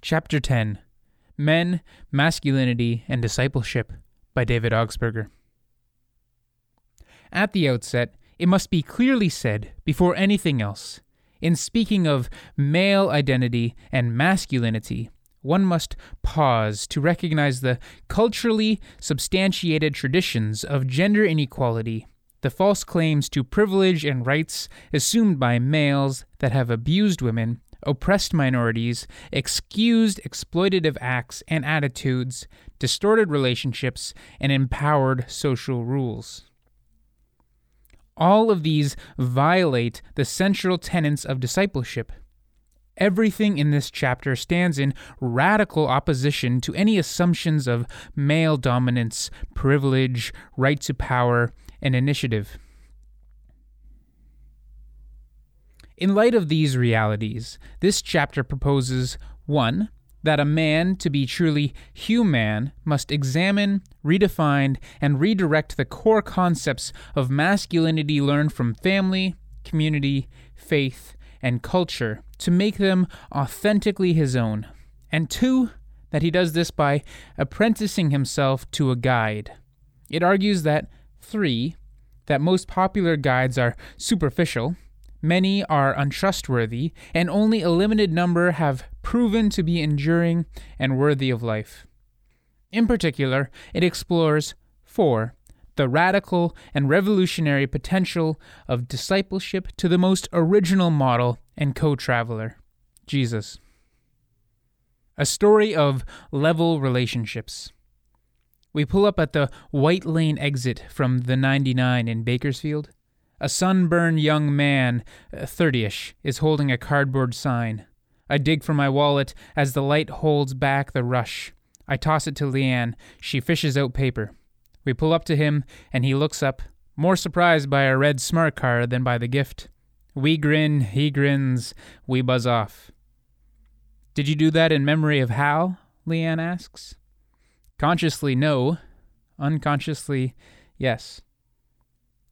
Chapter 10 Men, Masculinity, and Discipleship by David Augsburger. At the outset, it must be clearly said, before anything else, in speaking of male identity and masculinity, one must pause to recognize the culturally substantiated traditions of gender inequality, the false claims to privilege and rights assumed by males that have abused women, oppressed minorities, excused exploitative acts and attitudes, distorted relationships, and empowered social rules. All of these violate the central tenets of discipleship. Everything in this chapter stands in radical opposition to any assumptions of male dominance, privilege, right to power, and initiative. In light of these realities, this chapter proposes 1 that a man, to be truly human, must examine, redefine, and redirect the core concepts of masculinity learned from family, community, faith, and culture to make them authentically his own. And two, that he does this by apprenticing himself to a guide. It argues that, three, that most popular guides are superficial, Many are untrustworthy, and only a limited number have proven to be enduring and worthy of life. In particular, it explores 4. The radical and revolutionary potential of discipleship to the most original model and co traveler, Jesus. A story of level relationships. We pull up at the White Lane exit from the 99 in Bakersfield. A sunburned young man, uh, thirtyish, is holding a cardboard sign. I dig for my wallet as the light holds back the rush. I toss it to Leanne. She fishes out paper. We pull up to him, and he looks up, more surprised by our red smart car than by the gift. We grin, he grins, we buzz off. Did you do that in memory of Hal? Leanne asks. Consciously, no. Unconsciously, yes.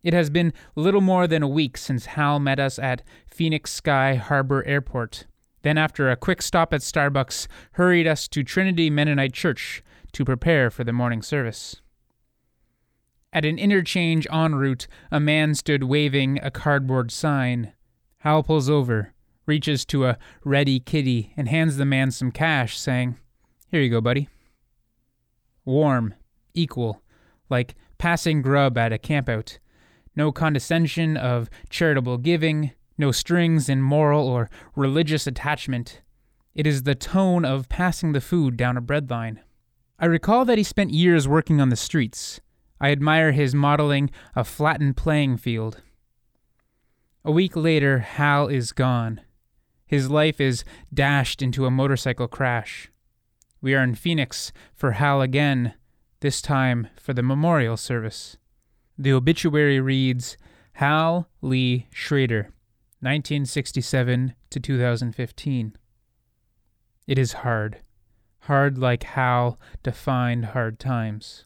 It has been little more than a week since Hal met us at Phoenix Sky Harbor Airport. Then, after a quick stop at Starbucks, hurried us to Trinity Mennonite Church to prepare for the morning service. At an interchange en route, a man stood waving a cardboard sign. Hal pulls over, reaches to a ready kitty, and hands the man some cash, saying, Here you go, buddy. Warm, equal, like passing grub at a campout no condescension of charitable giving, no strings in moral or religious attachment. It is the tone of passing the food down a breadline. I recall that he spent years working on the streets. I admire his modeling a flattened playing field. A week later, Hal is gone. His life is dashed into a motorcycle crash. We are in Phoenix for Hal again, this time for the memorial service. The obituary reads Hal Lee Schrader, 1967 to 2015. It is hard. Hard like Hal defined hard times.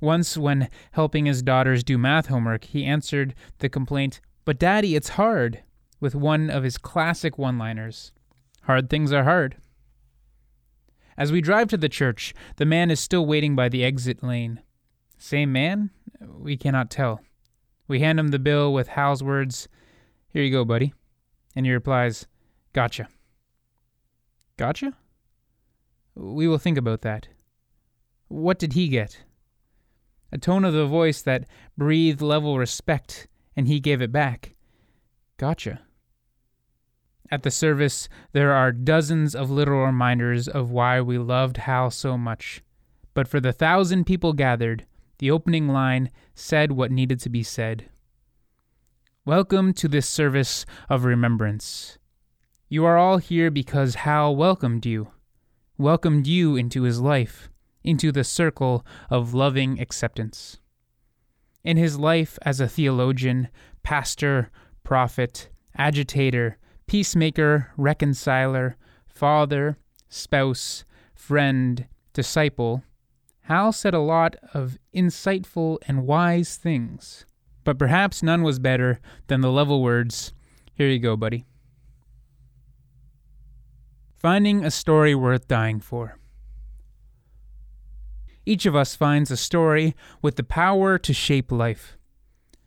Once, when helping his daughters do math homework, he answered the complaint, But Daddy, it's hard, with one of his classic one liners Hard things are hard. As we drive to the church, the man is still waiting by the exit lane. Same man? We cannot tell. We hand him the bill with Hal's words, Here you go, buddy. And he replies, Gotcha. Gotcha? We will think about that. What did he get? A tone of the voice that breathed level respect, and he gave it back. Gotcha. At the service, there are dozens of little reminders of why we loved Hal so much. But for the thousand people gathered, the opening line said what needed to be said. Welcome to this service of remembrance. You are all here because Hal welcomed you, welcomed you into his life, into the circle of loving acceptance. In his life as a theologian, pastor, prophet, agitator, peacemaker, reconciler, father, spouse, friend, disciple, Hal said a lot of insightful and wise things, but perhaps none was better than the level words Here you go, buddy. finding a story worth dying for. Each of us finds a story with the power to shape life.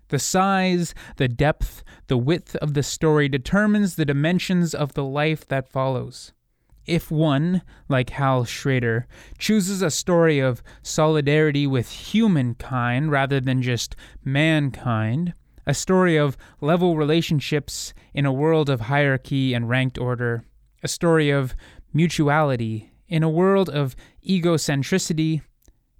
The size, the depth, the width of the story determines the dimensions of the life that follows. If one, like Hal Schrader, chooses a story of solidarity with humankind rather than just mankind, a story of level relationships in a world of hierarchy and ranked order, a story of mutuality in a world of egocentricity,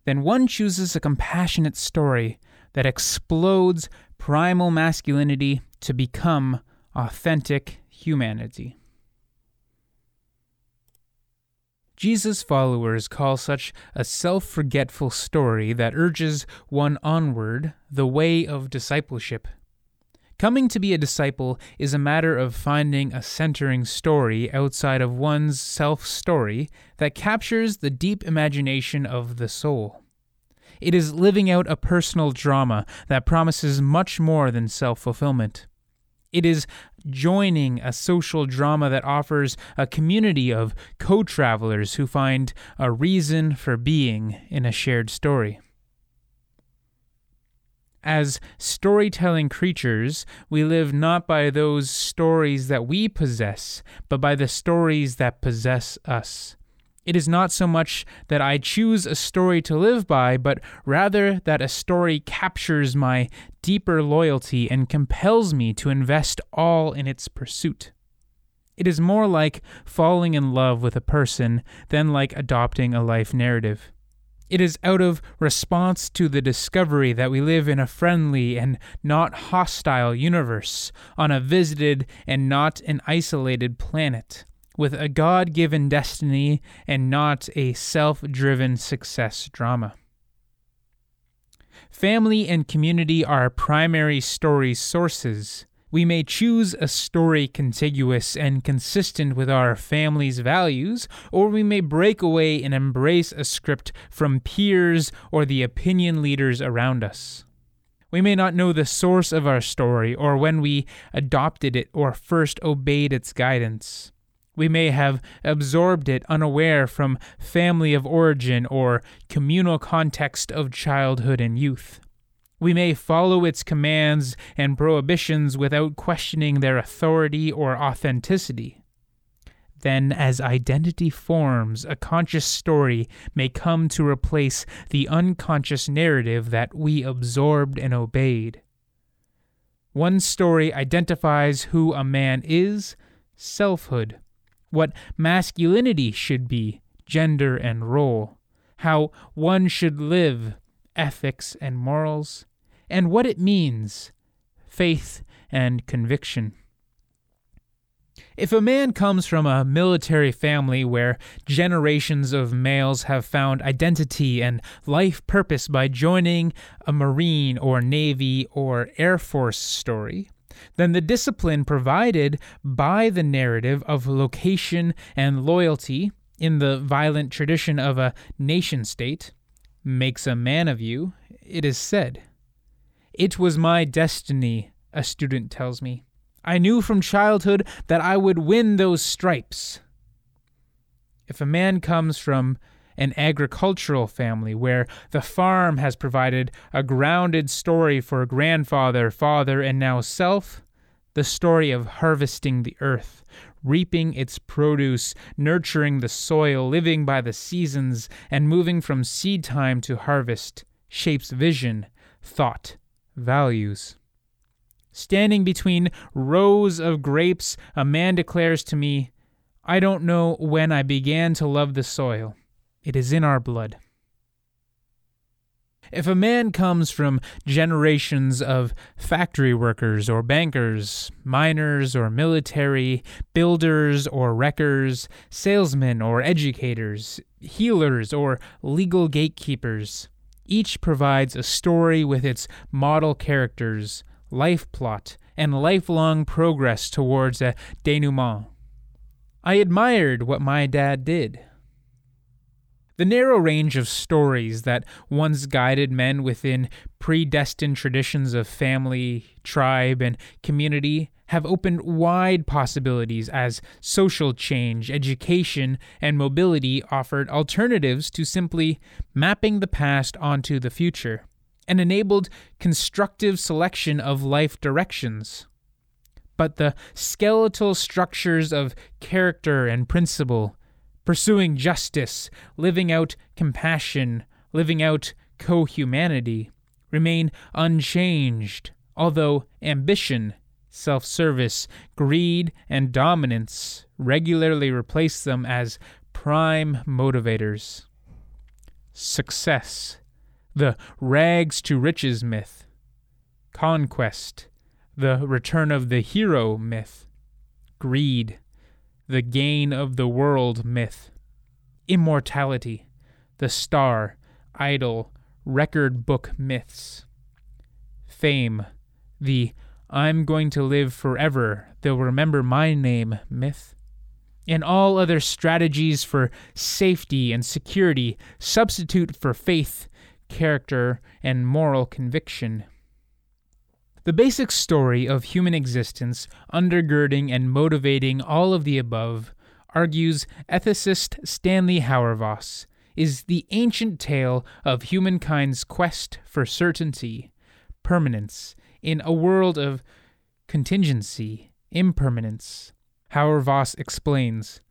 then one chooses a compassionate story that explodes primal masculinity to become authentic humanity. Jesus' followers call such a self forgetful story that urges one onward the way of discipleship. Coming to be a disciple is a matter of finding a centering story outside of one's self story that captures the deep imagination of the soul. It is living out a personal drama that promises much more than self fulfillment. It is joining a social drama that offers a community of co travelers who find a reason for being in a shared story. As storytelling creatures, we live not by those stories that we possess, but by the stories that possess us. It is not so much that I choose a story to live by, but rather that a story captures my deeper loyalty and compels me to invest all in its pursuit. It is more like falling in love with a person than like adopting a life narrative. It is out of response to the discovery that we live in a friendly and not hostile universe, on a visited and not an isolated planet, with a God given destiny and not a self driven success drama. Family and community are primary story sources, we may choose a story contiguous and consistent with our family's values, or we may break away and embrace a script from peers or the opinion leaders around us. We may not know the source of our story or when we adopted it or first obeyed its guidance. We may have absorbed it unaware from family of origin or communal context of childhood and youth. We may follow its commands and prohibitions without questioning their authority or authenticity. Then, as identity forms, a conscious story may come to replace the unconscious narrative that we absorbed and obeyed. One story identifies who a man is, selfhood, what masculinity should be, gender and role, how one should live, ethics and morals, and what it means faith and conviction. If a man comes from a military family where generations of males have found identity and life purpose by joining a Marine or Navy or Air Force story, then the discipline provided by the narrative of location and loyalty in the violent tradition of a nation state makes a man of you, it is said. It was my destiny, a student tells me. I knew from childhood that I would win those stripes. If a man comes from an agricultural family where the farm has provided a grounded story for grandfather, father, and now self, the story of harvesting the earth, reaping its produce, nurturing the soil, living by the seasons, and moving from seed time to harvest, shapes vision, thought, values. Standing between rows of grapes, a man declares to me, I don't know when I began to love the soil. It is in our blood. If a man comes from generations of factory workers or bankers, miners or military, builders or wreckers, salesmen or educators, healers or legal gatekeepers, each provides a story with its model characters, life plot, and lifelong progress towards a denouement. I admired what my dad did. The narrow range of stories that once guided men within predestined traditions of family, tribe, and community have opened wide possibilities as social change, education, and mobility offered alternatives to simply mapping the past onto the future and enabled constructive selection of life directions. But the skeletal structures of character and principle pursuing justice, living out compassion, living out co humanity, remain unchanged, although ambition, self service, greed, and dominance regularly replace them as prime motivators. Success, the rags to riches myth. Conquest, the return of the hero myth. Greed, the gain of the world myth, immortality, the star, idol, record book myths, fame, the I'm going to live forever, they'll remember my name myth, and all other strategies for safety and security substitute for faith, character, and moral conviction. The basic story of human existence, undergirding and motivating all of the above, argues ethicist Stanley Hauerwas, is the ancient tale of humankind's quest for certainty, permanence, in a world of contingency, impermanence. Hauerwas explains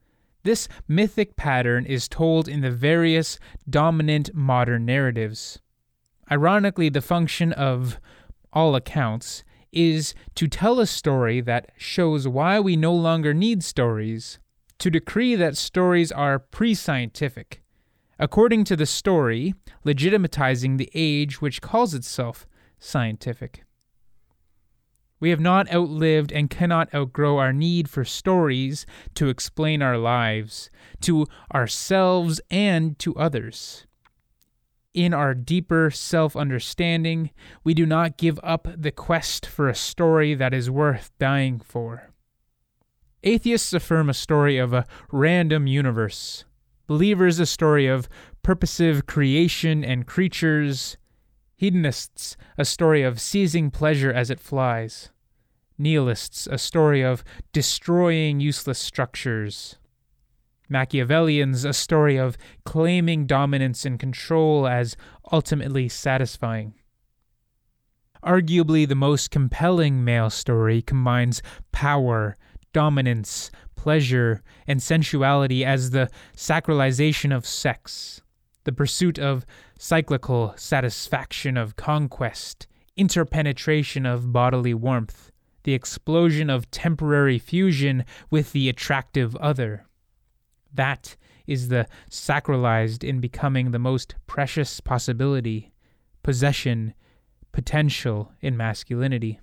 this mythic pattern is told in the various dominant modern narratives. Ironically, the function of all accounts, is to tell a story that shows why we no longer need stories, to decree that stories are pre scientific, according to the story, legitimatizing the age which calls itself scientific. We have not outlived and cannot outgrow our need for stories to explain our lives, to ourselves and to others in our deeper self understanding, we do not give up the quest for a story that is worth dying for. Atheists affirm a story of a random universe. Believers, a story of purposive creation and creatures. Hedonists, a story of seizing pleasure as it flies. Nihilists, a story of destroying useless structures. Machiavellians, a story of claiming dominance and control as ultimately satisfying. Arguably, the most compelling male story combines power, dominance, pleasure, and sensuality as the sacralization of sex, the pursuit of cyclical satisfaction of conquest, interpenetration of bodily warmth, the explosion of temporary fusion with the attractive other. That is the sacralized in becoming the most precious possibility, possession, potential in masculinity.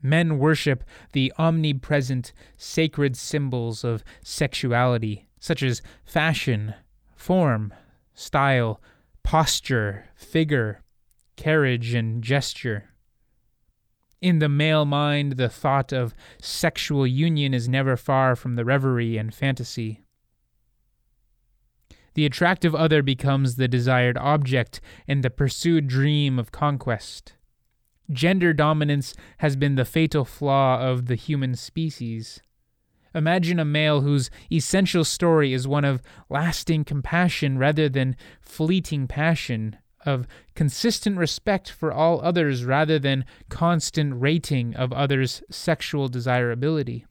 Men worship the omnipresent sacred symbols of sexuality, such as fashion, form, style, posture, figure, carriage, and gesture. In the male mind, the thought of sexual union is never far from the reverie and fantasy. The attractive other becomes the desired object and the pursued dream of conquest. Gender dominance has been the fatal flaw of the human species. Imagine a male whose essential story is one of lasting compassion rather than fleeting passion, of consistent respect for all others rather than constant rating of others' sexual desirability.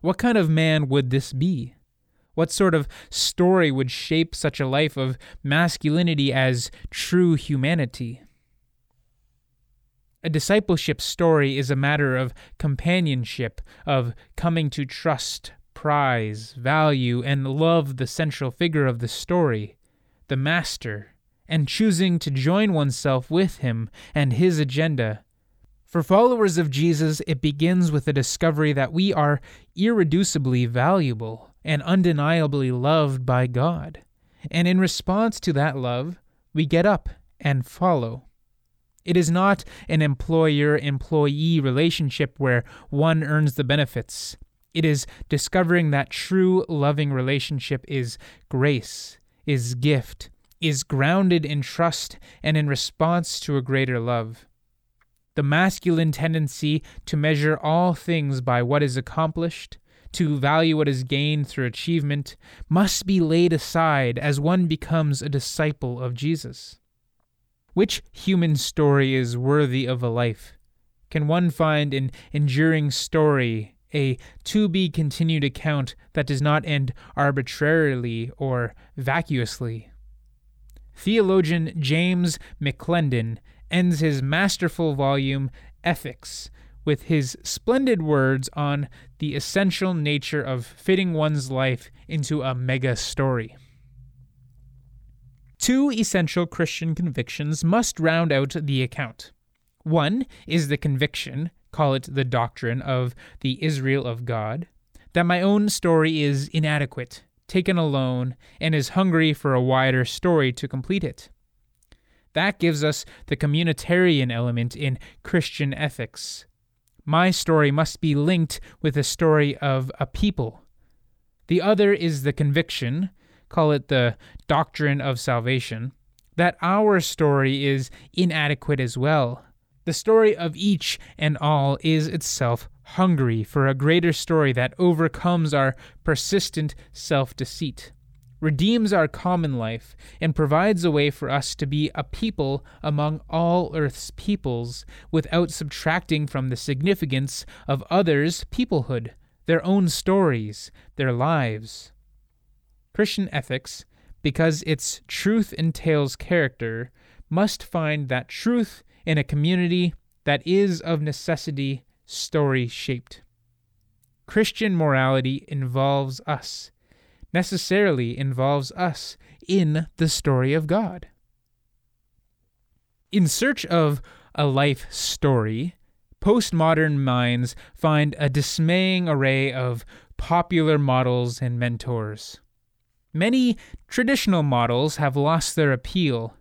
What kind of man would this be? What sort of story would shape such a life of masculinity as true humanity? A discipleship story is a matter of companionship, of coming to trust, prize, value, and love the central figure of the story, the master, and choosing to join oneself with him and his agenda. For followers of Jesus, it begins with the discovery that we are irreducibly valuable and undeniably loved by God. And in response to that love, we get up and follow. It is not an employer employee relationship where one earns the benefits It is discovering that true loving relationship is grace, is gift, is grounded in trust and in response to a greater love. The masculine tendency to measure all things by what is accomplished, to value what is gained through achievement, must be laid aside as one becomes a disciple of Jesus. Which human story is worthy of a life? Can one find an enduring story, a to be continued account that does not end arbitrarily or vacuously? Theologian James McClendon ends his masterful volume, Ethics, with his splendid words on the essential nature of fitting one's life into a mega story. Two essential Christian convictions must round out the account. One is the conviction, call it the doctrine of the Israel of God, that my own story is inadequate, taken alone, and is hungry for a wider story to complete it. That gives us the communitarian element in Christian ethics. My story must be linked with the story of a people. The other is the conviction, call it the doctrine of salvation, that our story is inadequate as well. The story of each and all is itself hungry for a greater story that overcomes our persistent self deceit redeems our common life, and provides a way for us to be a people among all earth's peoples without subtracting from the significance of others' peoplehood, their own stories, their lives. Christian ethics, because its truth entails character, must find that truth in a community that is of necessity story shaped. Christian morality involves us necessarily involves us in the story of God. In search of a life story, postmodern minds find a dismaying array of popular models and mentors. Many traditional models have lost their appeal.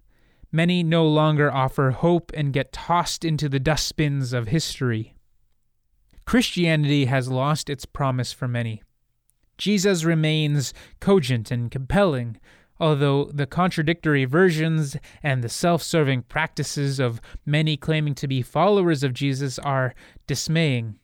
Many no longer offer hope and get tossed into the dustbins of history. Christianity has lost its promise for many. Jesus remains cogent and compelling, although the contradictory versions and the self serving practices of many claiming to be followers of Jesus are dismaying.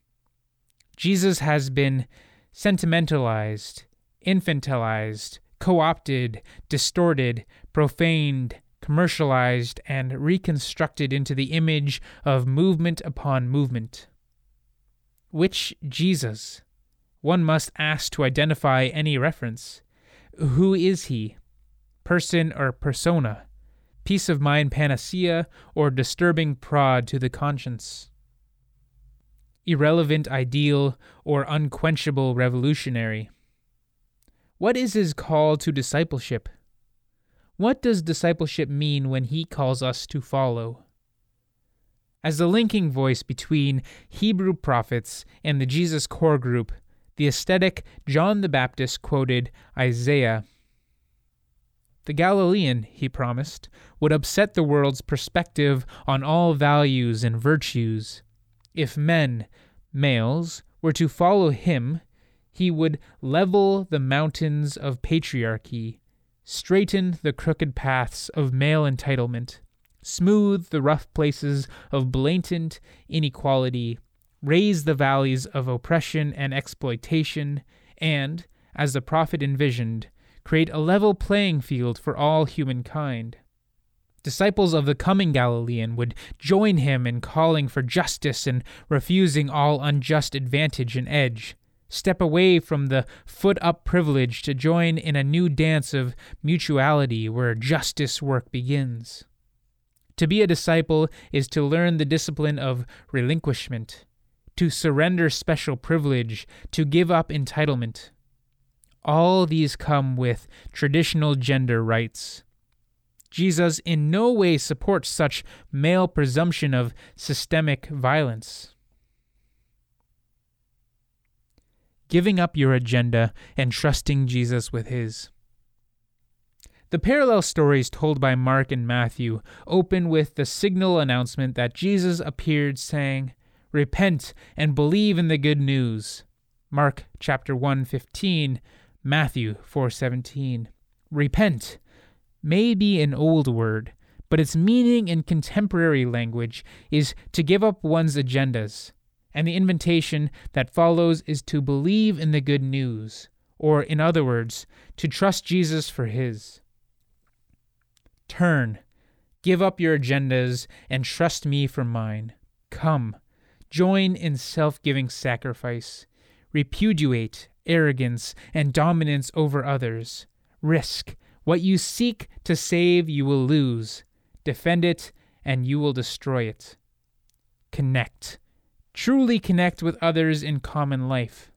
Jesus has been sentimentalized, infantilized, co opted, distorted, profaned, commercialized, and reconstructed into the image of movement upon movement. Which Jesus? one must ask to identify any reference. Who is he? Person or persona? Peace of mind panacea or disturbing prod to the conscience? Irrelevant ideal or unquenchable revolutionary? What is his call to discipleship? What does discipleship mean when he calls us to follow? As the linking voice between Hebrew prophets and the Jesus core group, the ascetic John the Baptist quoted Isaiah. The Galilean, he promised, would upset the world's perspective on all values and virtues. If men, males, were to follow him, he would level the mountains of patriarchy, straighten the crooked paths of male entitlement, smooth the rough places of blatant inequality, raise the valleys of oppression and exploitation, and, as the prophet envisioned, create a level playing field for all humankind. Disciples of the coming Galilean would join him in calling for justice and refusing all unjust advantage and edge, step away from the foot up privilege to join in a new dance of mutuality where justice work begins. To be a disciple is to learn the discipline of relinquishment, to surrender special privilege, to give up entitlement. All these come with traditional gender rights. Jesus in no way supports such male presumption of systemic violence. Giving up your agenda and trusting Jesus with his. The parallel stories told by Mark and Matthew open with the signal announcement that Jesus appeared saying, Repent and believe in the good news. Mark chapter 1 15, Matthew 4:17. Repent may be an old word, but its meaning in contemporary language is to give up one's agendas, and the invitation that follows is to believe in the good news, or, in other words, to trust Jesus for his. Turn, give up your agendas, and trust me for mine. Come, join in self giving sacrifice, repudiate arrogance and dominance over others, risk what you seek to save, you will lose. Defend it, and you will destroy it. Connect. Truly connect with others in common life.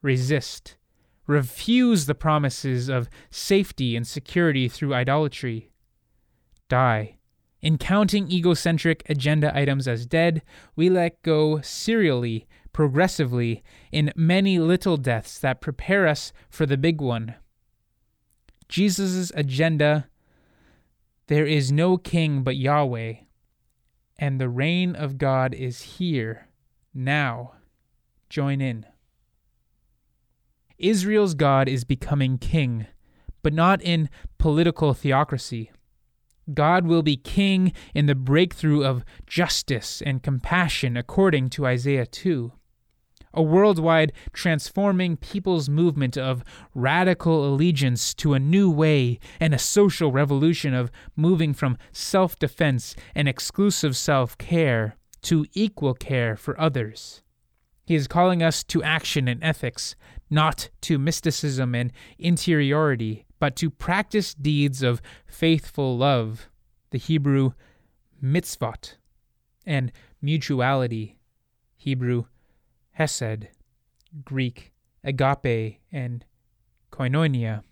Resist. Refuse the promises of safety and security through idolatry. Die. In counting egocentric agenda items as dead, we let go serially, progressively, in many little deaths that prepare us for the big one Jesus' agenda there is no king but Yahweh, and the reign of God is here, now. Join in. Israel's God is becoming king, but not in political theocracy. God will be king in the breakthrough of justice and compassion, according to Isaiah 2 a worldwide transforming people's movement of radical allegiance to a new way and a social revolution of moving from self defense and exclusive self care to equal care for others. He is calling us to action and ethics, not to mysticism and interiority, but to practice deeds of faithful love, the Hebrew mitzvot, and mutuality, Hebrew hesed, Greek agape, and koinonia.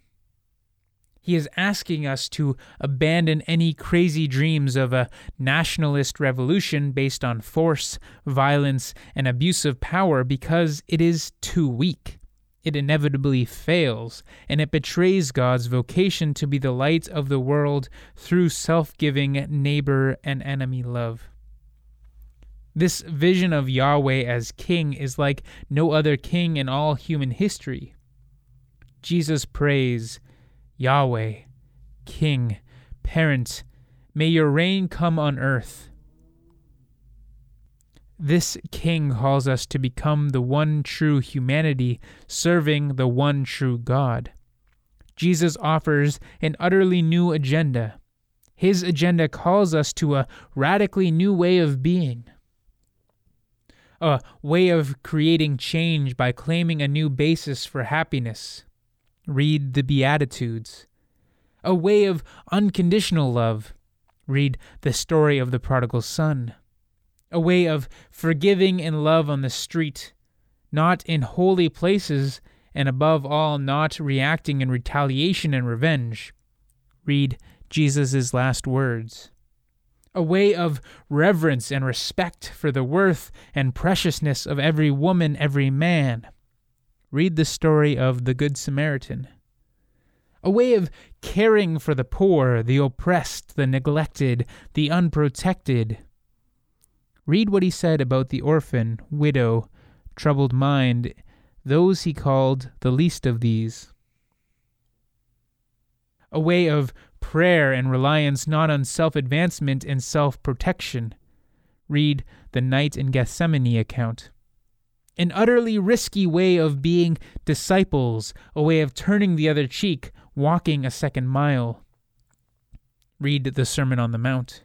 He is asking us to abandon any crazy dreams of a nationalist revolution based on force, violence, and abuse of power because it is too weak. It inevitably fails, and it betrays God's vocation to be the light of the world through self giving neighbor and enemy love. This vision of Yahweh as king is like no other king in all human history. Jesus prays, Yahweh, King, Parent, may your reign come on earth. This King calls us to become the one true humanity, serving the one true God. Jesus offers an utterly new agenda. His agenda calls us to a radically new way of being a way of creating change by claiming a new basis for happiness. Read the Beatitudes. A way of unconditional love. Read the story of the prodigal son. A way of forgiving and love on the street, not in holy places, and above all, not reacting in retaliation and revenge. Read Jesus' last words a way of reverence and respect for the worth and preciousness of every woman, every man. Read the story of the Good Samaritan. A way of caring for the poor, the oppressed, the neglected, the unprotected. Read what he said about the orphan, widow, troubled mind, those he called the least of these. A way of prayer and reliance not on self advancement and self protection. Read the night in Gethsemane account. An utterly risky way of being disciples, a way of turning the other cheek, walking a second mile. Read the Sermon on the Mount.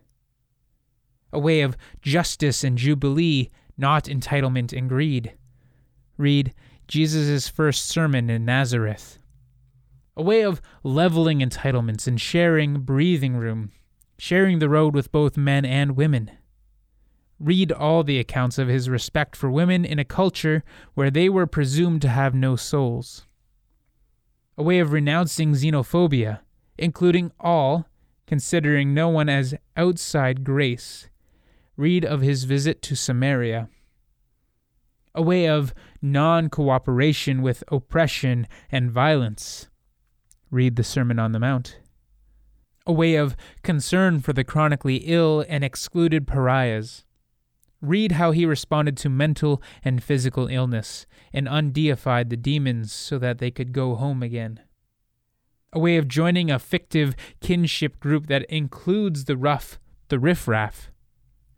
A way of justice and jubilee, not entitlement and greed. Read Jesus' first sermon in Nazareth a way of leveling entitlements and sharing breathing room, sharing the road with both men and women. Read all the accounts of his respect for women in a culture where they were presumed to have no souls. A way of renouncing xenophobia, including all, considering no one as outside grace. Read of his visit to Samaria. A way of non cooperation with oppression and violence Read the Sermon on the Mount. A way of concern for the chronically ill and excluded pariahs. Read how he responded to mental and physical illness and undeified the demons so that they could go home again. A way of joining a fictive kinship group that includes the rough, the riffraff.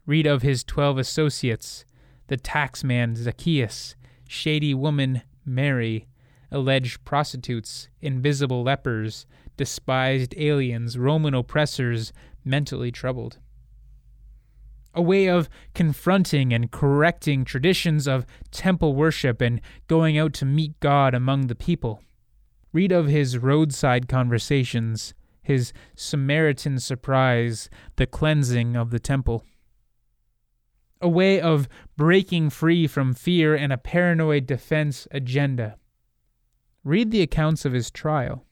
Read of his twelve associates the taxman Zacchaeus, shady woman Mary, alleged prostitutes, invisible lepers, despised aliens, Roman oppressors, mentally troubled a way of confronting and correcting traditions of temple worship and going out to meet God among the people. Read of his roadside conversations, his Samaritan surprise, the cleansing of the temple. A way of breaking free from fear and a paranoid defense agenda. Read the accounts of his trial.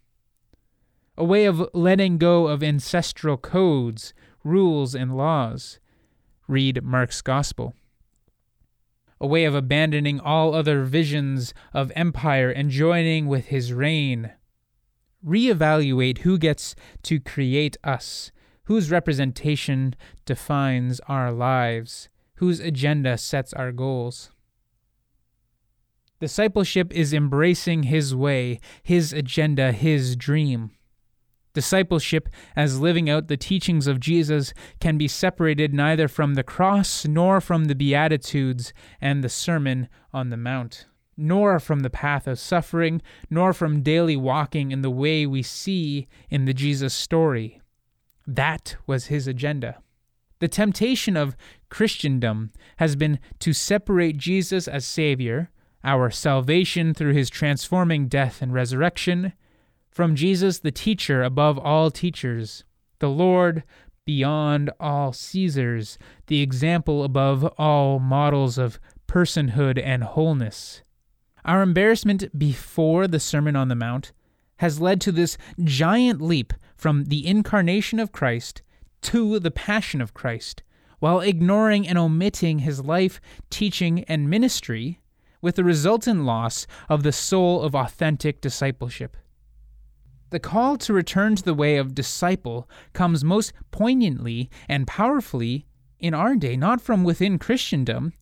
A way of letting go of ancestral codes, rules, and laws read Mark's Gospel. A way of abandoning all other visions of empire and joining with his reign. Reevaluate who gets to create us, whose representation defines our lives, whose agenda sets our goals. Discipleship is embracing his way, his agenda, his dream. Discipleship, as living out the teachings of Jesus, can be separated neither from the cross nor from the Beatitudes and the Sermon on the Mount, nor from the path of suffering, nor from daily walking in the way we see in the Jesus story. That was his agenda. The temptation of Christendom has been to separate Jesus as Savior, our salvation through his transforming death and resurrection, from Jesus, the teacher above all teachers, the Lord beyond all Caesars, the example above all models of personhood and wholeness. Our embarrassment before the Sermon on the Mount has led to this giant leap from the incarnation of Christ to the passion of Christ, while ignoring and omitting his life, teaching, and ministry, with the resultant loss of the soul of authentic discipleship. The call to return to the way of disciple comes most poignantly and powerfully in our day, not from within Christendom,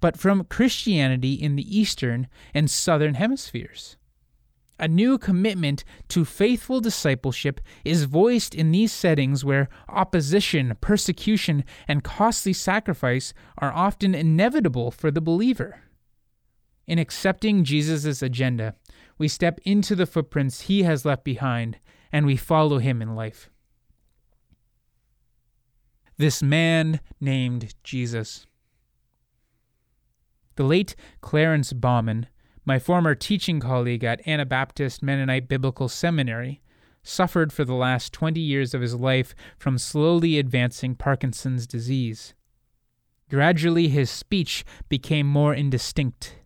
but from Christianity in the Eastern and Southern hemispheres. A new commitment to faithful discipleship is voiced in these settings where opposition, persecution, and costly sacrifice are often inevitable for the believer. In accepting Jesus' agenda, we step into the footprints he has left behind and we follow him in life. This man named Jesus. The late Clarence Bauman, my former teaching colleague at Anabaptist Mennonite Biblical Seminary, suffered for the last 20 years of his life from slowly advancing Parkinson's disease. Gradually, his speech became more indistinct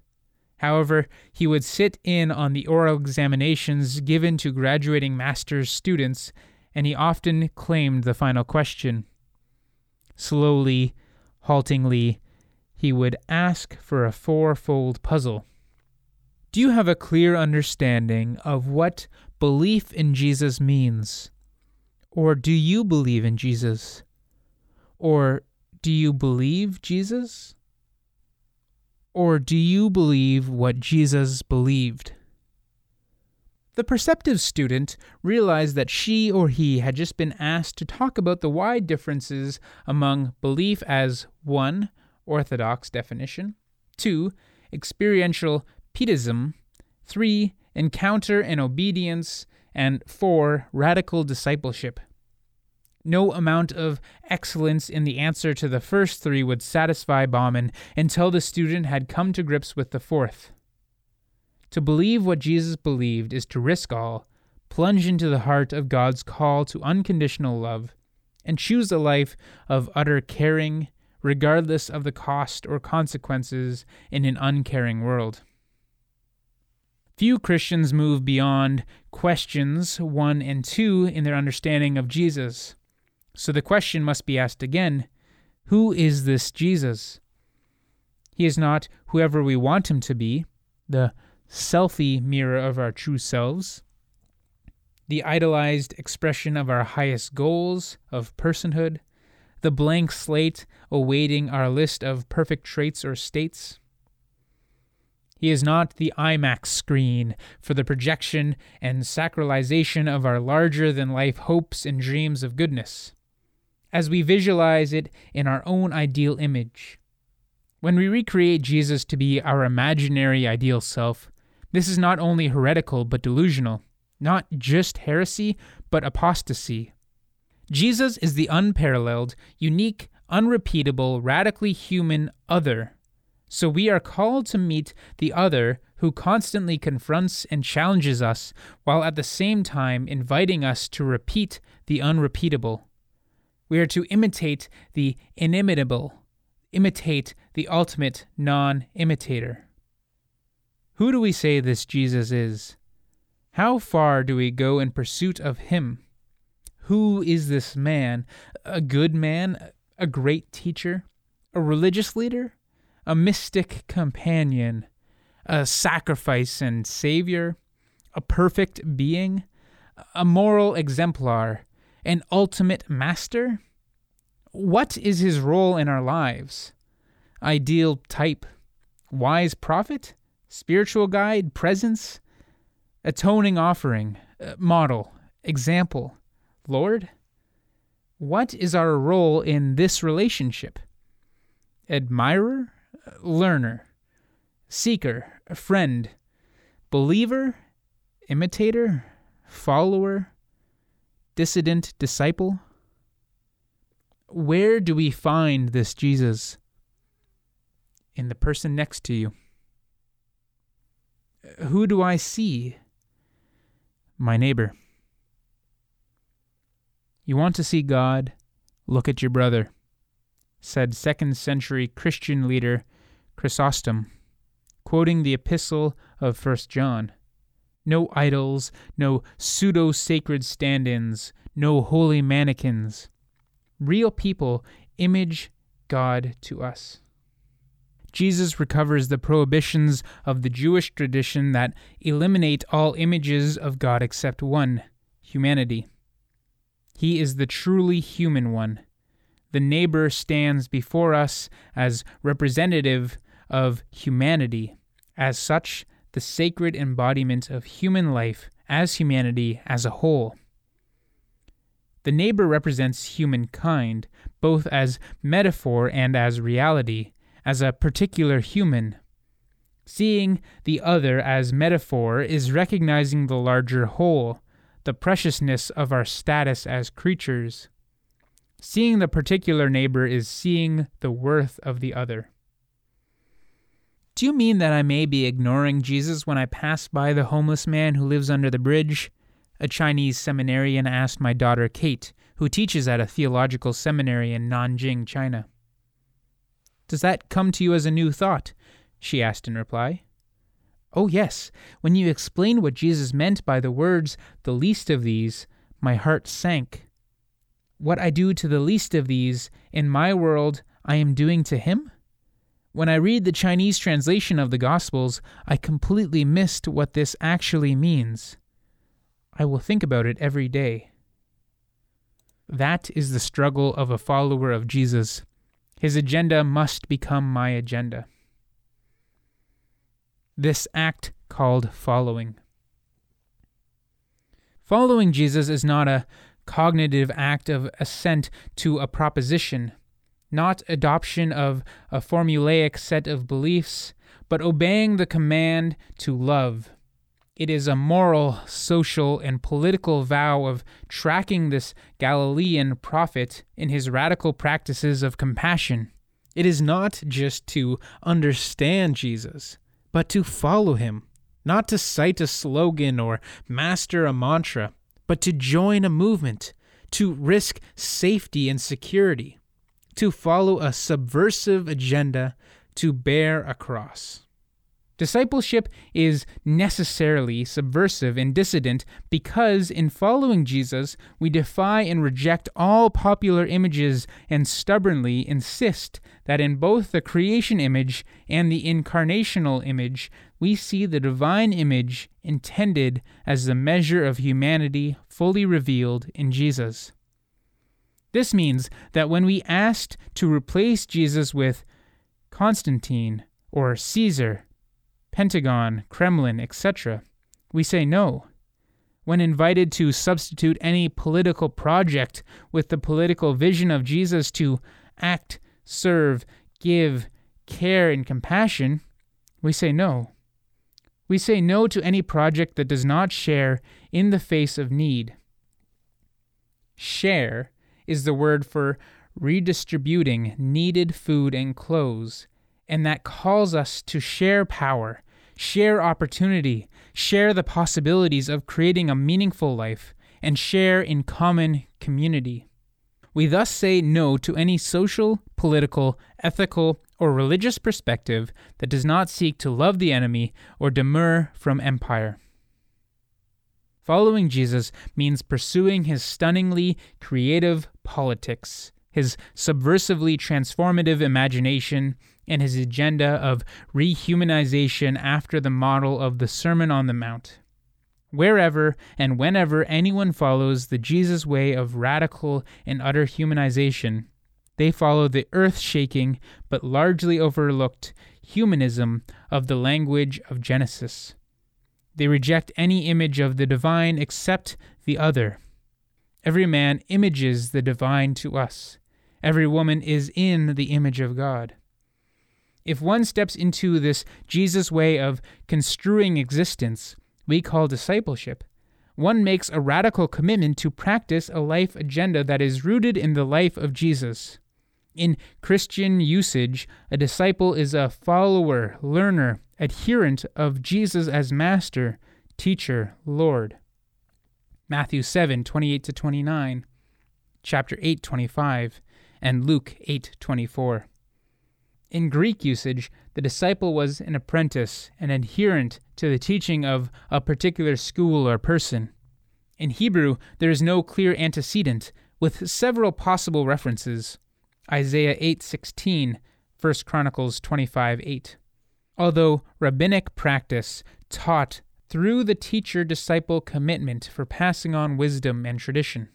However, he would sit in on the oral examinations given to graduating master's students, and he often claimed the final question. Slowly, haltingly, he would ask for a fourfold puzzle. Do you have a clear understanding of what belief in Jesus means? Or do you believe in Jesus? Or do you believe Jesus? Or do you believe what Jesus believed? The perceptive student realized that she or he had just been asked to talk about the wide differences among belief as 1. Orthodox definition, 2. Experiential pietism, 3. Encounter and obedience, and 4. Radical discipleship. No amount of excellence in the answer to the first three would satisfy Bauman until the student had come to grips with the fourth. To believe what Jesus believed is to risk all, plunge into the heart of God's call to unconditional love, and choose a life of utter caring, regardless of the cost or consequences in an uncaring world. Few Christians move beyond questions 1 and 2 in their understanding of Jesus. So the question must be asked again Who is this Jesus? He is not whoever we want him to be, the selfie mirror of our true selves, the idolized expression of our highest goals of personhood, the blank slate awaiting our list of perfect traits or states. He is not the IMAX screen for the projection and sacralization of our larger than life hopes and dreams of goodness, as we visualize it in our own ideal image. When we recreate Jesus to be our imaginary ideal self, this is not only heretical but delusional, not just heresy, but apostasy. Jesus is the unparalleled, unique, unrepeatable, radically human other so we are called to meet the other who constantly confronts and challenges us while at the same time inviting us to repeat the unrepeatable. We are to imitate the inimitable, imitate the ultimate non imitator. Who do we say this Jesus is? How far do we go in pursuit of him? Who is this man? A good man? A great teacher? A religious leader? a mystic companion, a sacrifice and savior, a perfect being, a moral exemplar, an ultimate master? What is his role in our lives? Ideal type, wise prophet, spiritual guide, presence, atoning offering, uh, model, example, Lord? What is our role in this relationship? Admirer? learner, seeker, friend, believer, imitator, follower, dissident, disciple? Where do we find this Jesus? In the person next to you. Who do I see? My neighbor. You want to see God? Look at your brother, said second century Christian leader Chrysostom, quoting the epistle of 1 John. No idols, no pseudo sacred stand ins, no holy mannequins. Real people image God to us. Jesus recovers the prohibitions of the Jewish tradition that eliminate all images of God except one humanity. He is the truly human one. The neighbor stands before us as representative of humanity. As such, the sacred embodiment of human life as humanity as a whole. The neighbor represents humankind, both as metaphor and as reality, as a particular human. Seeing the other as metaphor is recognizing the larger whole, the preciousness of our status as creatures. Seeing the particular neighbor is seeing the worth of the other. Do you mean that I may be ignoring Jesus when I pass by the homeless man who lives under the bridge? A Chinese seminarian asked my daughter Kate, who teaches at a theological seminary in Nanjing, China. Does that come to you as a new thought? she asked in reply. Oh, yes. When you explained what Jesus meant by the words, the least of these, my heart sank. What I do to the least of these, in my world, I am doing to him? When I read the Chinese translation of the Gospels, I completely missed what this actually means. I will think about it every day. That is the struggle of a follower of Jesus. His agenda must become my agenda. This act called following. Following Jesus is not a cognitive act of assent to a proposition not adoption of a formulaic set of beliefs, but obeying the command to love. It is a moral, social, and political vow of tracking this Galilean prophet in his radical practices of compassion. It is not just to understand Jesus, but to follow him, not to cite a slogan or master a mantra, but to join a movement, to risk safety and security to follow a subversive agenda to bear a cross. Discipleship is necessarily subversive and dissident because, in following Jesus, we defy and reject all popular images and stubbornly insist that in both the creation image and the incarnational image, we see the divine image intended as the measure of humanity fully revealed in Jesus. This means that when we asked to replace Jesus with Constantine or Caesar, Pentagon, Kremlin, etc., we say no. When invited to substitute any political project with the political vision of Jesus to act, serve, give, care, and compassion, we say no. We say no to any project that does not share in the face of need. Share is the word for redistributing needed food and clothes, and that calls us to share power, share opportunity, share the possibilities of creating a meaningful life, and share in common community. We thus say no to any social, political, ethical, or religious perspective that does not seek to love the enemy or demur from empire. Following Jesus means pursuing his stunningly creative politics, his subversively transformative imagination, and his agenda of rehumanization after the model of the Sermon on the Mount. Wherever and whenever anyone follows the Jesus way of radical and utter humanization, they follow the earth shaking but largely overlooked humanism of the language of Genesis. They reject any image of the divine except the other. Every man images the divine to us. Every woman is in the image of God. If one steps into this Jesus way of construing existence, we call discipleship, one makes a radical commitment to practice a life agenda that is rooted in the life of Jesus. In Christian usage, a disciple is a follower, learner, adherent of Jesus as master, teacher, Lord. Matthew 7 28 to 29, chapter 8 25, and Luke 8 24. In Greek usage, the disciple was an apprentice, an adherent to the teaching of a particular school or person. In Hebrew, there is no clear antecedent, with several possible references. Isaiah 8:16, 1 Chronicles 25:8. Although rabbinic practice taught through the teacher-disciple commitment for passing on wisdom and tradition.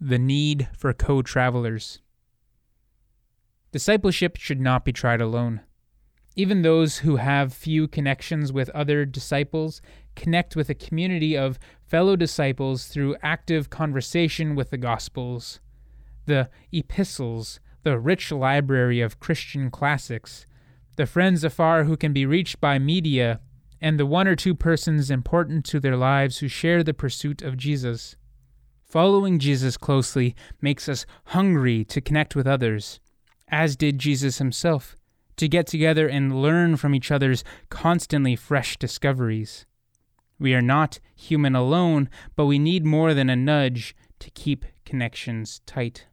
The need for co-travelers. Discipleship should not be tried alone. Even those who have few connections with other disciples connect with a community of fellow disciples through active conversation with the Gospels the epistles, the rich library of Christian classics, the friends afar who can be reached by media, and the one or two persons important to their lives who share the pursuit of Jesus. Following Jesus closely makes us hungry to connect with others, as did Jesus himself, to get together and learn from each other's constantly fresh discoveries. We are not human alone, but we need more than a nudge to keep connections tight.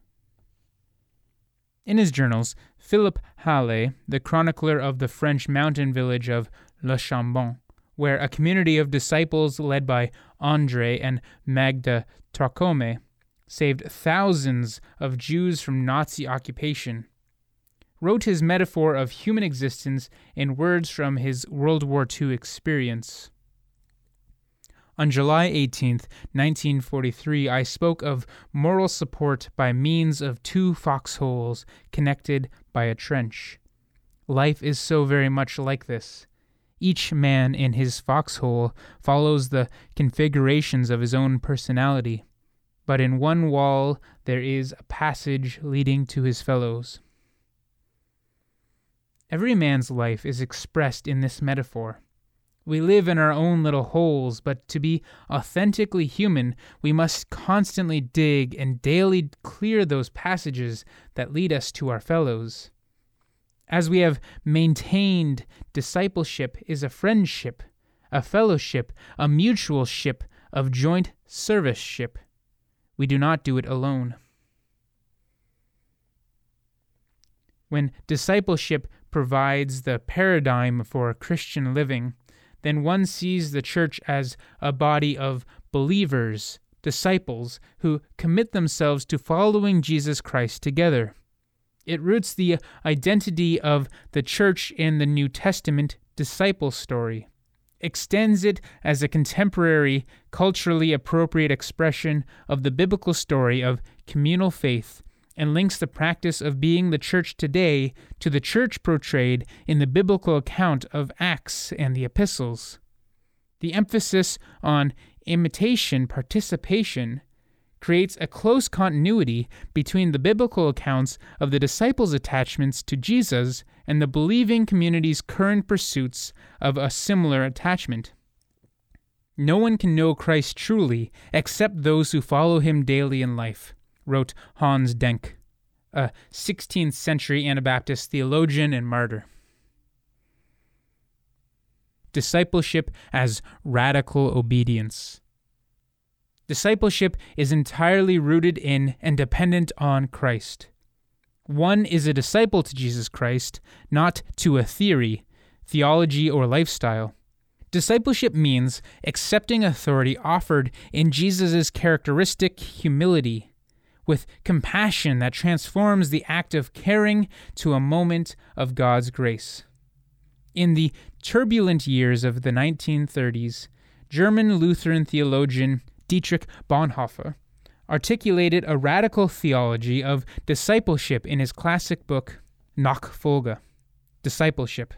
In his journals, Philip Hallie, the chronicler of the French mountain village of Le Chambon, where a community of disciples led by Andre and Magda Trocmé saved thousands of Jews from Nazi occupation, wrote his metaphor of human existence in words from his World War II experience. On July 18, 1943, I spoke of moral support by means of two foxholes connected by a trench. Life is so very much like this. Each man in his foxhole follows the configurations of his own personality, but in one wall there is a passage leading to his fellows. Every man's life is expressed in this metaphor. We live in our own little holes, but to be authentically human, we must constantly dig and daily clear those passages that lead us to our fellows. As we have maintained, discipleship is a friendship, a fellowship, a mutual ship of joint service ship. We do not do it alone. When discipleship provides the paradigm for Christian living, then one sees the church as a body of believers, disciples, who commit themselves to following Jesus Christ together. It roots the identity of the church in the New Testament disciple story. extends it as a contemporary, culturally appropriate expression of the biblical story of communal faith and links the practice of being the church today to the church portrayed in the biblical account of Acts and the epistles. The emphasis on imitation participation creates a close continuity between the biblical accounts of the disciples' attachments to Jesus and the believing community's current pursuits of a similar attachment. No one can know Christ truly except those who follow him daily in life, wrote Hans Denck, a 16th century Anabaptist theologian and martyr. Discipleship as radical obedience. Discipleship is entirely rooted in and dependent on Christ. One is a disciple to Jesus Christ, not to a theory, theology, or lifestyle. Discipleship means accepting authority offered in Jesus' characteristic humility, with compassion that transforms the act of caring to a moment of God's grace. In the turbulent years of the 1930s, German Lutheran theologian Dietrich Bonhoeffer, articulated a radical theology of discipleship in his classic book, Nachfolge, Discipleship,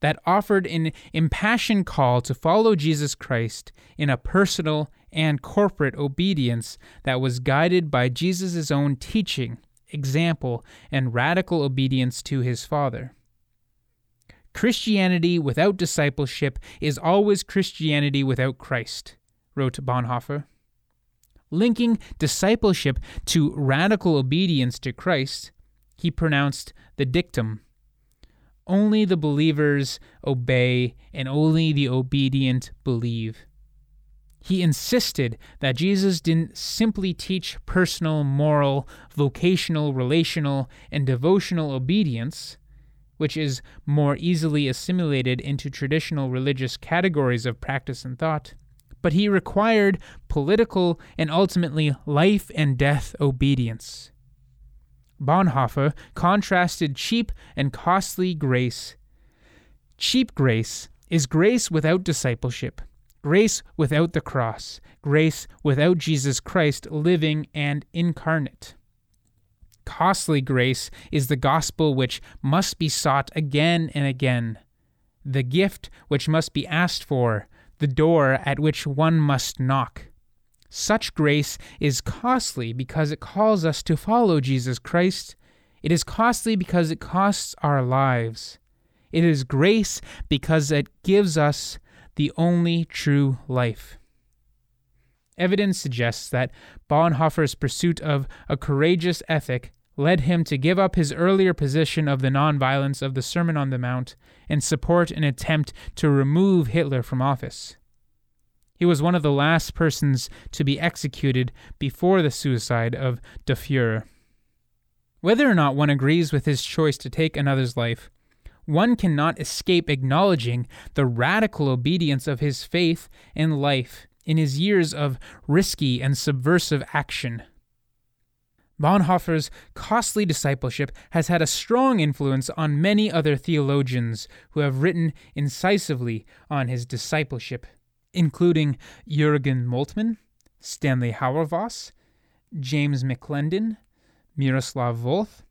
that offered an impassioned call to follow Jesus Christ in a personal and corporate obedience that was guided by Jesus' own teaching, example, and radical obedience to his Father. Christianity without discipleship is always Christianity without Christ wrote Bonhoeffer. Linking discipleship to radical obedience to Christ, he pronounced the dictum Only the believers obey, and only the obedient believe. He insisted that Jesus didn't simply teach personal, moral, vocational, relational, and devotional obedience, which is more easily assimilated into traditional religious categories of practice and thought but he required political and ultimately life and death obedience. Bonhoeffer contrasted cheap and costly grace. Cheap grace is grace without discipleship, grace without the cross, grace without Jesus Christ living and incarnate. Costly grace is the gospel which must be sought again and again, the gift which must be asked for, the door at which one must knock. Such grace is costly because it calls us to follow Jesus Christ. It is costly because it costs our lives. It is grace because it gives us the only true life. Evidence suggests that Bonhoeffer's pursuit of a courageous ethic led him to give up his earlier position of the nonviolence of the Sermon on the Mount and support an attempt to remove Hitler from office. He was one of the last persons to be executed before the suicide of Der Fuhrer. Whether or not one agrees with his choice to take another's life, one cannot escape acknowledging the radical obedience of his faith and life in his years of risky and subversive action. Bonhoeffer's costly discipleship has had a strong influence on many other theologians who have written incisively on his discipleship, including Jürgen Moltmann, Stanley Hauerwas, James McClendon, Miroslav Volf,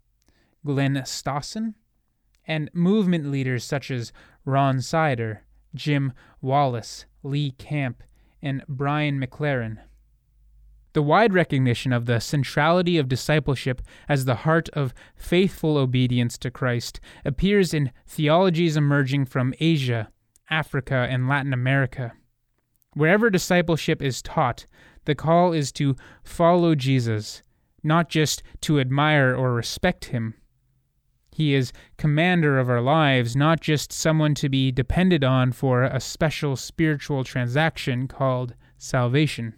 Glenn Stassen, and movement leaders such as Ron Sider, Jim Wallis, Lee Camp, and Brian McLaren. The wide recognition of the centrality of discipleship as the heart of faithful obedience to Christ appears in theologies emerging from Asia, Africa, and Latin America. Wherever discipleship is taught, the call is to follow Jesus, not just to admire or respect him. He is commander of our lives, not just someone to be depended on for a special spiritual transaction called salvation.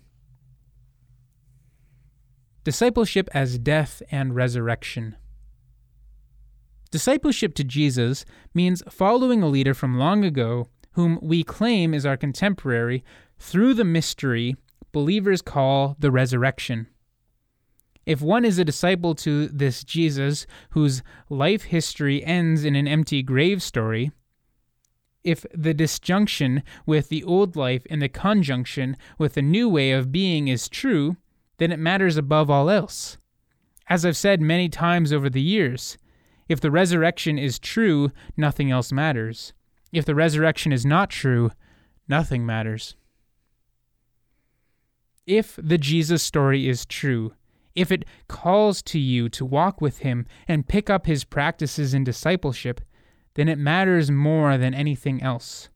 Discipleship as death and resurrection. Discipleship to Jesus means following a leader from long ago whom we claim is our contemporary through the mystery believers call the resurrection. If one is a disciple to this Jesus, whose life history ends in an empty grave story, If the disjunction with the old life and the conjunction with the new way of being is true, then it matters above all else. As I've said many times over the years, if the resurrection is true, nothing else matters. If the resurrection is not true, nothing matters. If the Jesus story is true, if it calls to you to walk with him and pick up his practices in discipleship, then it matters more than anything else.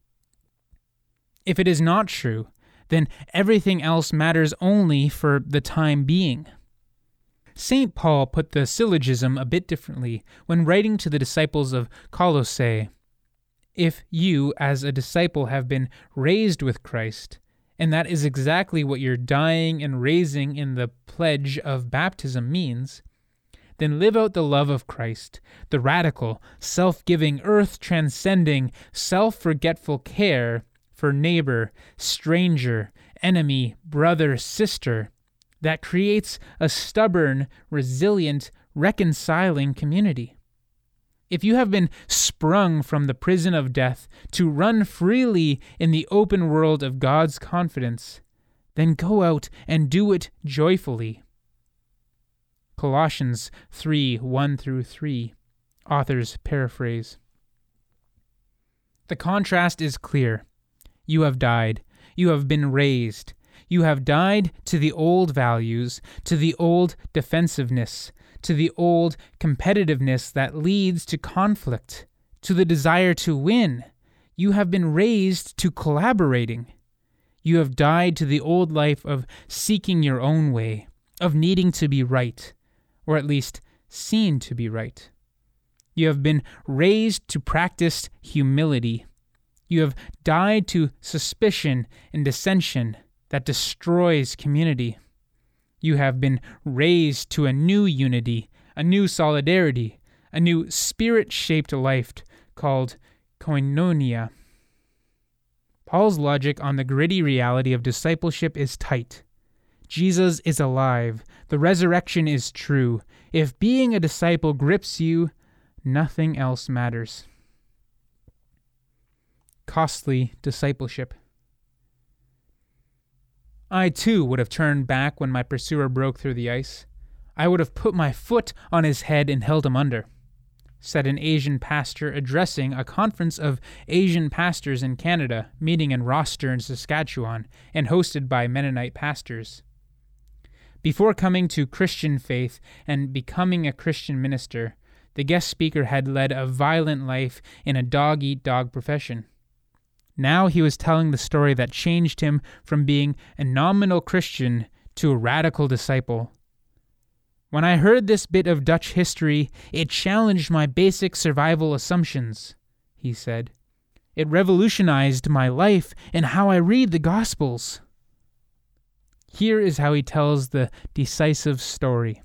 If it is not true, then everything else matters only for the time being. St. Paul put the syllogism a bit differently when writing to the disciples of Colossae. If you, as a disciple, have been raised with Christ, and that is exactly what your dying and raising in the pledge of baptism means, then live out the love of Christ, the radical, self giving, earth transcending, self forgetful care for neighbor, stranger, enemy, brother, sister that creates a stubborn, resilient, reconciling community. If you have been sprung from the prison of death to run freely in the open world of God's confidence, then go out and do it joyfully. Colossians 3 1 through 3, author's paraphrase. The contrast is clear. You have died, you have been raised, you have died to the old values, to the old defensiveness, to the old competitiveness that leads to conflict, to the desire to win. You have been raised to collaborating. You have died to the old life of seeking your own way, of needing to be right, or at least seen to be right. You have been raised to practice humility. You have died to suspicion and dissension that destroys community. You have been raised to a new unity, a new solidarity, a new spirit shaped life called koinonia. Paul's logic on the gritty reality of discipleship is tight. Jesus is alive. The resurrection is true. If being a disciple grips you, nothing else matters. Costly discipleship. I too would have turned back when my pursuer broke through the ice. I would have put my foot on his head and held him under, said an Asian pastor addressing a conference of Asian pastors in Canada, meeting in Rosthern, Saskatchewan, and hosted by Mennonite pastors. Before coming to Christian faith and becoming a Christian minister, the guest speaker had led a violent life in a dog eat dog profession. Now he was telling the story that changed him from being a nominal Christian to a radical disciple. When I heard this bit of Dutch history, it challenged my basic survival assumptions, he said. It revolutionized my life and how I read the Gospels. Here is how he tells the decisive story.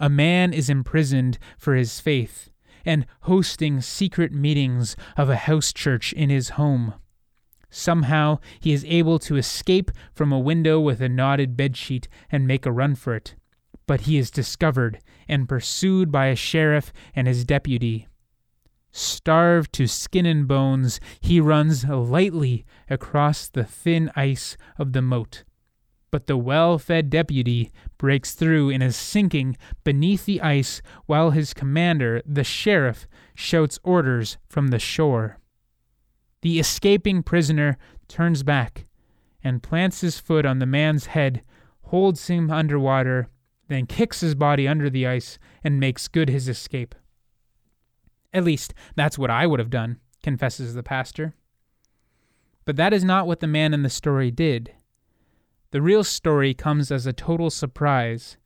A man is imprisoned for his faith and hosting secret meetings of a house church in his home. Somehow he is able to escape from a window with a knotted bedsheet and make a run for it. But he is discovered and pursued by a sheriff and his deputy. Starved to skin and bones, he runs lightly across the thin ice of the moat but the well fed deputy breaks through and is sinking beneath the ice while his commander, the sheriff, shouts orders from the shore. The escaping prisoner turns back and plants his foot on the man's head, holds him under water, then kicks his body under the ice and makes good his escape. At least, that's what I would have done, confesses the pastor. But that is not what the man in the story did. The real story comes as a total surprise.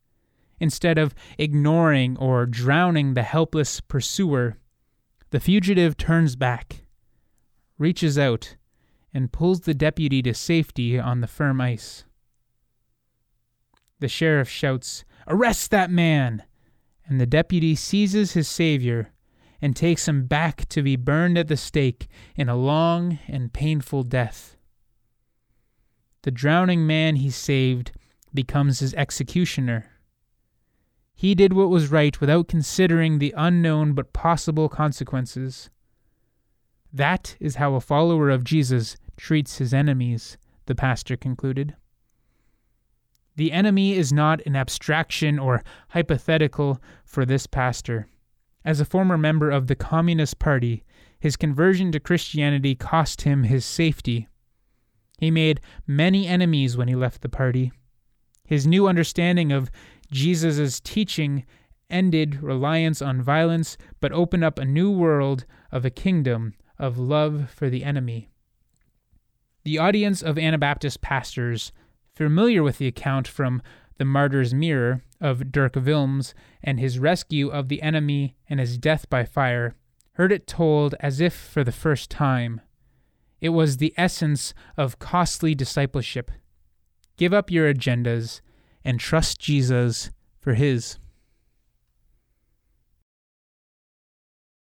Instead of ignoring or drowning the helpless pursuer, the fugitive turns back, reaches out, and pulls the deputy to safety on the firm ice. The sheriff shouts, Arrest that man! And the deputy seizes his savior and takes him back to be burned at the stake in a long and painful death. The drowning man he saved becomes his executioner. He did what was right without considering the unknown but possible consequences. That is how a follower of Jesus treats his enemies, the pastor concluded. The enemy is not an abstraction or hypothetical for this pastor. As a former member of the Communist Party, his conversion to Christianity cost him his safety. He made many enemies when he left the party. His new understanding of Jesus' teaching ended reliance on violence but opened up a new world of a kingdom of love for the enemy. The audience of Anabaptist pastors, familiar with the account from The Martyr's Mirror of Dirk Willems and his rescue of the enemy and his death by fire, heard it told as if for the first time. It was the essence of costly discipleship. Give up your agendas and trust Jesus for his.